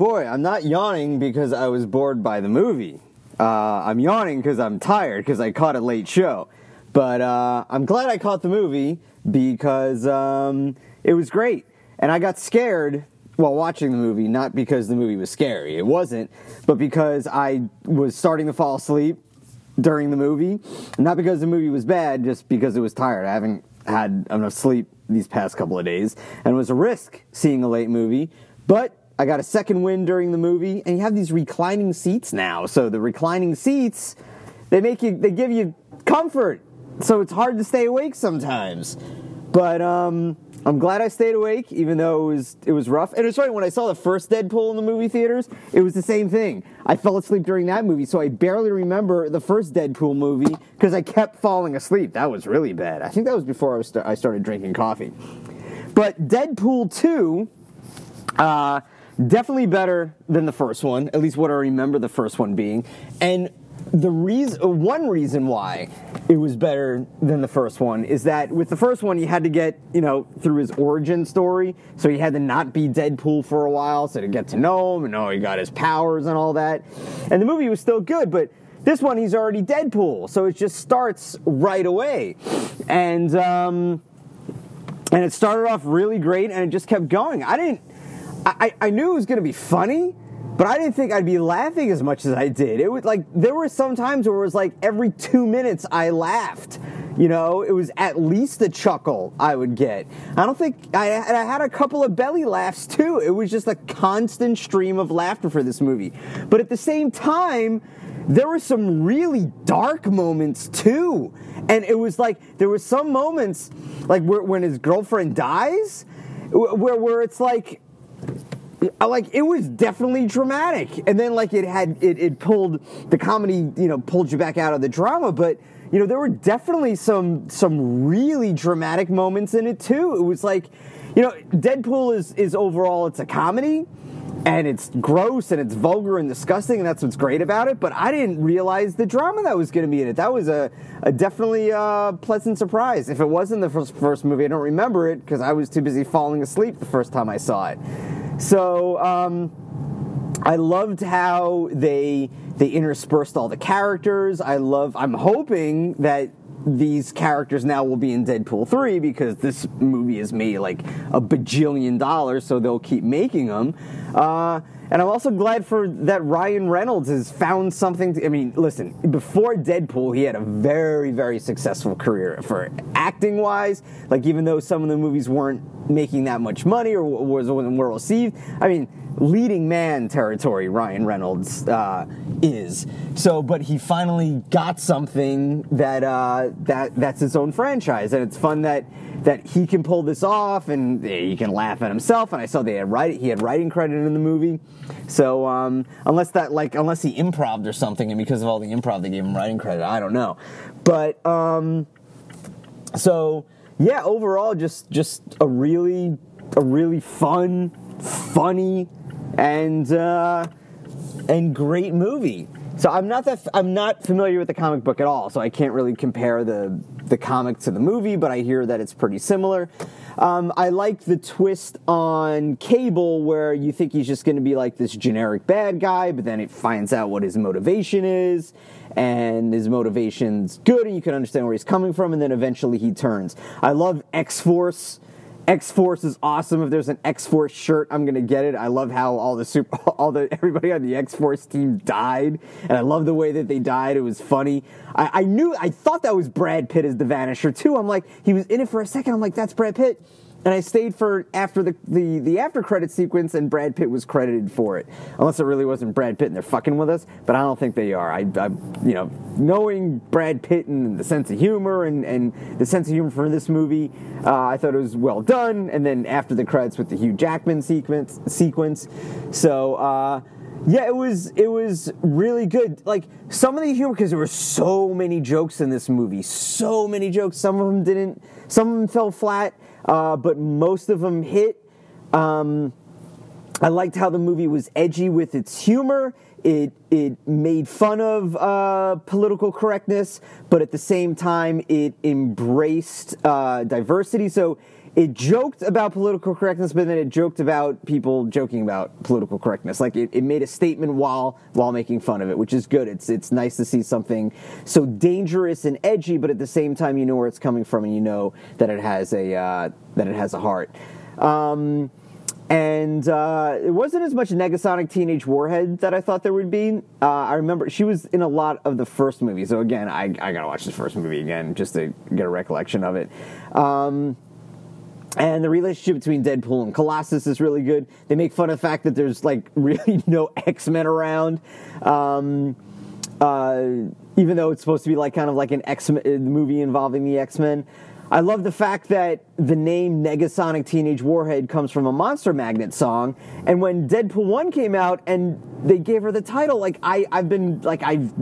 boy, I'm not yawning because I was bored by the movie. Uh, I'm yawning because I'm tired because I caught a late show. But uh, I'm glad I caught the movie because um, it was great. And I got scared while watching the movie, not because the movie was scary, it wasn't, but because I was starting to fall asleep during the movie. Not because the movie was bad, just because it was tired. I haven't had enough sleep these past couple of days, and it was a risk seeing a late movie. But I got a second win during the movie, and you have these reclining seats now. So the reclining seats, they make you, they give you comfort. So it's hard to stay awake sometimes. But um, I'm glad I stayed awake, even though it was it was rough. And it's funny when I saw the first Deadpool in the movie theaters, it was the same thing. I fell asleep during that movie, so I barely remember the first Deadpool movie because I kept falling asleep. That was really bad. I think that was before I, was st- I started drinking coffee. But Deadpool two, uh, definitely better than the first one. At least what I remember the first one being, and the reason one reason why it was better than the first one is that with the first one you had to get you know through his origin story. So he had to not be deadpool for a while so to get to know him and know he got his powers and all that. And the movie was still good but this one he's already deadpool. So it just starts right away. And um and it started off really great and it just kept going. I didn't i i knew it was going to be funny but I didn't think I'd be laughing as much as I did. It was like there were some times where it was like every two minutes I laughed. You know, it was at least a chuckle I would get. I don't think I, I had a couple of belly laughs too. It was just a constant stream of laughter for this movie. But at the same time, there were some really dark moments too. And it was like there were some moments like where, when his girlfriend dies, where where it's like like it was definitely dramatic. And then like it had it, it pulled the comedy you know pulled you back out of the drama. But you know there were definitely some some really dramatic moments in it too. It was like you know deadpool is is overall it's a comedy and it's gross and it's vulgar and disgusting and that's what's great about it. But i didn't realize the drama that was going to be in it. That was a, a definitely uh, pleasant surprise. If it wasn't the first, first movie i don't remember it because i was too busy falling asleep the first time i saw it so um, I loved how they they interspersed all the characters. I love. I'm hoping that these characters now will be in Deadpool 3 because this movie has made like a bajillion dollars, so they'll keep making them. Uh, and I'm also glad for that Ryan Reynolds has found something. To, I mean, listen, before Deadpool, he had a very, very successful career for acting wise. Like, even though some of the movies weren't making that much money or was wasn't well received, I mean, leading man territory Ryan Reynolds uh, is. So, but he finally got something that uh, that that's his own franchise, and it's fun that that he can pull this off, and he can laugh at himself. And I saw they had write he had writing credit in the movie, so um, unless that like unless he improved or something, and because of all the improv they gave him writing credit, I don't know. But um, so yeah, overall, just just a really a really fun, funny, and uh, and great movie. So I'm not that I'm not familiar with the comic book at all, so I can't really compare the the comic to the movie, but I hear that it's pretty similar. Um, I like the twist on Cable where you think he's just going to be like this generic bad guy, but then it finds out what his motivation is, and his motivation's good, and you can understand where he's coming from, and then eventually he turns. I love X Force X Force is awesome. If there's an X Force shirt, I'm gonna get it. I love how all the super, all the everybody on the X Force team died, and I love the way that they died. It was funny. I, I knew, I thought that was Brad Pitt as the Vanisher too. I'm like, he was in it for a second. I'm like, that's Brad Pitt and I stayed for after the, the, the after credit sequence, and Brad Pitt was credited for it. Unless it really wasn't Brad Pitt and they're fucking with us, but I don't think they are. I, I you know, knowing Brad Pitt and the sense of humor and, and the sense of humor for this movie, uh, I thought it was well done. And then after the credits with the Hugh Jackman sequence, sequence, so. Uh, yeah, it was it was really good. Like some of the humor because there were so many jokes in this movie, so many jokes. Some of them didn't, some of them fell flat uh, but most of them hit. Um, I liked how the movie was edgy with its humor. It it made fun of uh, political correctness, but at the same time, it embraced uh, diversity. So it joked about political correctness, but then it joked about people joking about political correctness. Like it, it made a statement while while making fun of it, which is good. It's it's nice to see something so dangerous and edgy, but at the same time, you know where it's coming from, and you know that it has a uh, that it has a heart. Um, and uh, it wasn't as much Negasonic Teenage Warhead that I thought there would be. Uh, I remember she was in a lot of the first movie, so again, I, I gotta watch the first movie again just to get a recollection of it. Um, and the relationship between Deadpool and Colossus is really good. They make fun of the fact that there's like really no X Men around. Um, uh, even though it's supposed to be like kind of like an X Men movie involving the X Men. I love the fact that the name Negasonic Teenage Warhead comes from a Monster Magnet song. And when Deadpool 1 came out and they gave her the title, like I, I've been like I've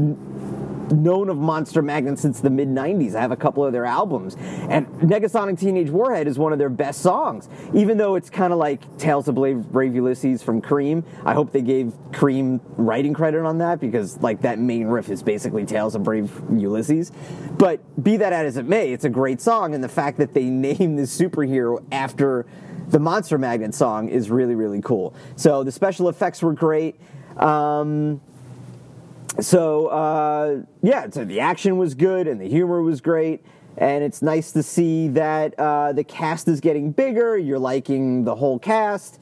known of Monster Magnet since the mid 90s. I have a couple of their albums. And Negasonic Teenage Warhead is one of their best songs. Even though it's kind of like Tales of Brave, Brave Ulysses from Cream. I hope they gave Cream writing credit on that because like that main riff is basically Tales of Brave Ulysses. But be that as it may, it's a great song. And the fact that they named this superhero after the Monster Magnet song is really, really cool. So the special effects were great. Um, so uh, yeah, so the action was good and the humor was great, and it's nice to see that uh, the cast is getting bigger. You're liking the whole cast,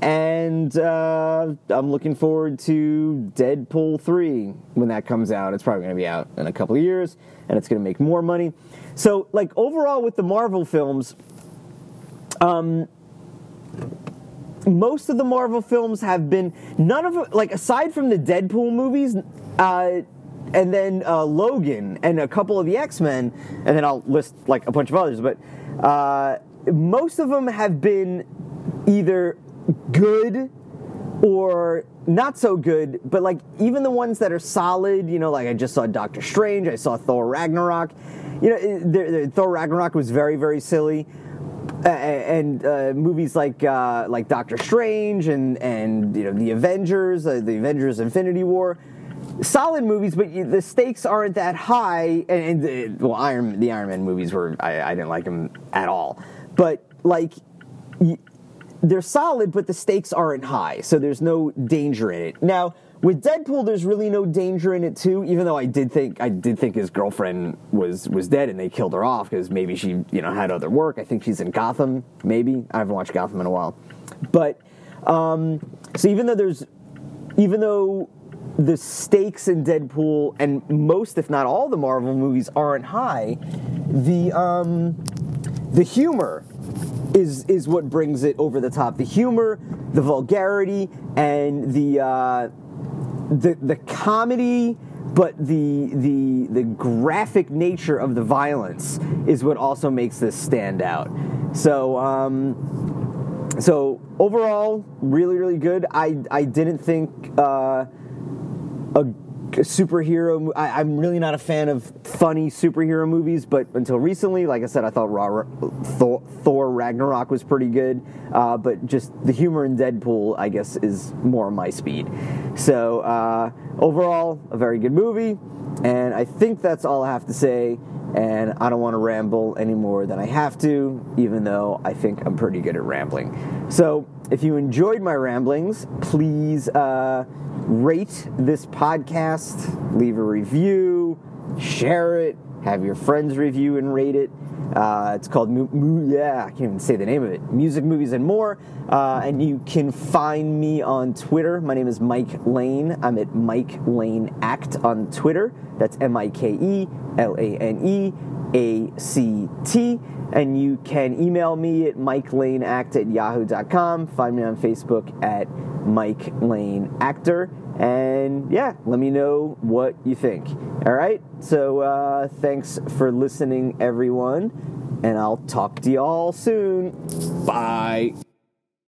and uh, I'm looking forward to Deadpool three when that comes out. It's probably going to be out in a couple of years, and it's going to make more money. So like overall with the Marvel films, um, most of the Marvel films have been none of like aside from the Deadpool movies, uh, and then uh, Logan and a couple of the X Men, and then I'll list like a bunch of others. But uh, most of them have been either good or not so good. But like even the ones that are solid, you know, like I just saw Doctor Strange, I saw Thor Ragnarok. You know, they're, Thor Ragnarok was very very silly. And uh, movies like uh, like Doctor Strange and and you know the Avengers, uh, the Avengers Infinity War, solid movies, but the stakes aren't that high. And, and well, Iron the Iron Man movies were I, I, didn't like them at all, but like. they're solid, but the stakes aren't high, so there's no danger in it. Now, with Deadpool, there's really no danger in it too. Even though I did think I did think his girlfriend was was dead and they killed her off because maybe she you know had other work. I think she's in Gotham. Maybe I haven't watched Gotham in a while, but um, so even though there's even though the stakes in Deadpool and most, if not all, the Marvel movies aren't high, the um, the humor is is what brings it over the top. The humor, the vulgarity, and the uh, the the comedy, but the the the graphic nature of the violence is what also makes this stand out. So um, so overall, really really good. I I didn't think uh, a superhero. I, am really not a fan of funny superhero movies, but until recently, like I said, I thought Thor, Thor, Ragnarok was pretty good. Uh, but just the humor in Deadpool, I guess, is more my speed. So uh, overall, a very good movie, and I think that's all I have to say. And I don't want to ramble any more than I have to, even though I think I'm pretty good at rambling. So if you enjoyed my ramblings, please. Uh, rate this podcast, leave a review, share it, have your friends review and rate it. Uh, it's called yeah, I can't even say the name of it. Music, movies, and more. Uh, and you can find me on Twitter. My name is Mike Lane. I'm at Mike Lane Act on Twitter. That's M I K E L A N E A C T. And you can email me at mikelaneact at yahoo.com. Find me on Facebook at Mike Lane Actor. And yeah, let me know what you think. All right. So uh, thanks for listening, everyone. And I'll talk to y'all soon. Bye.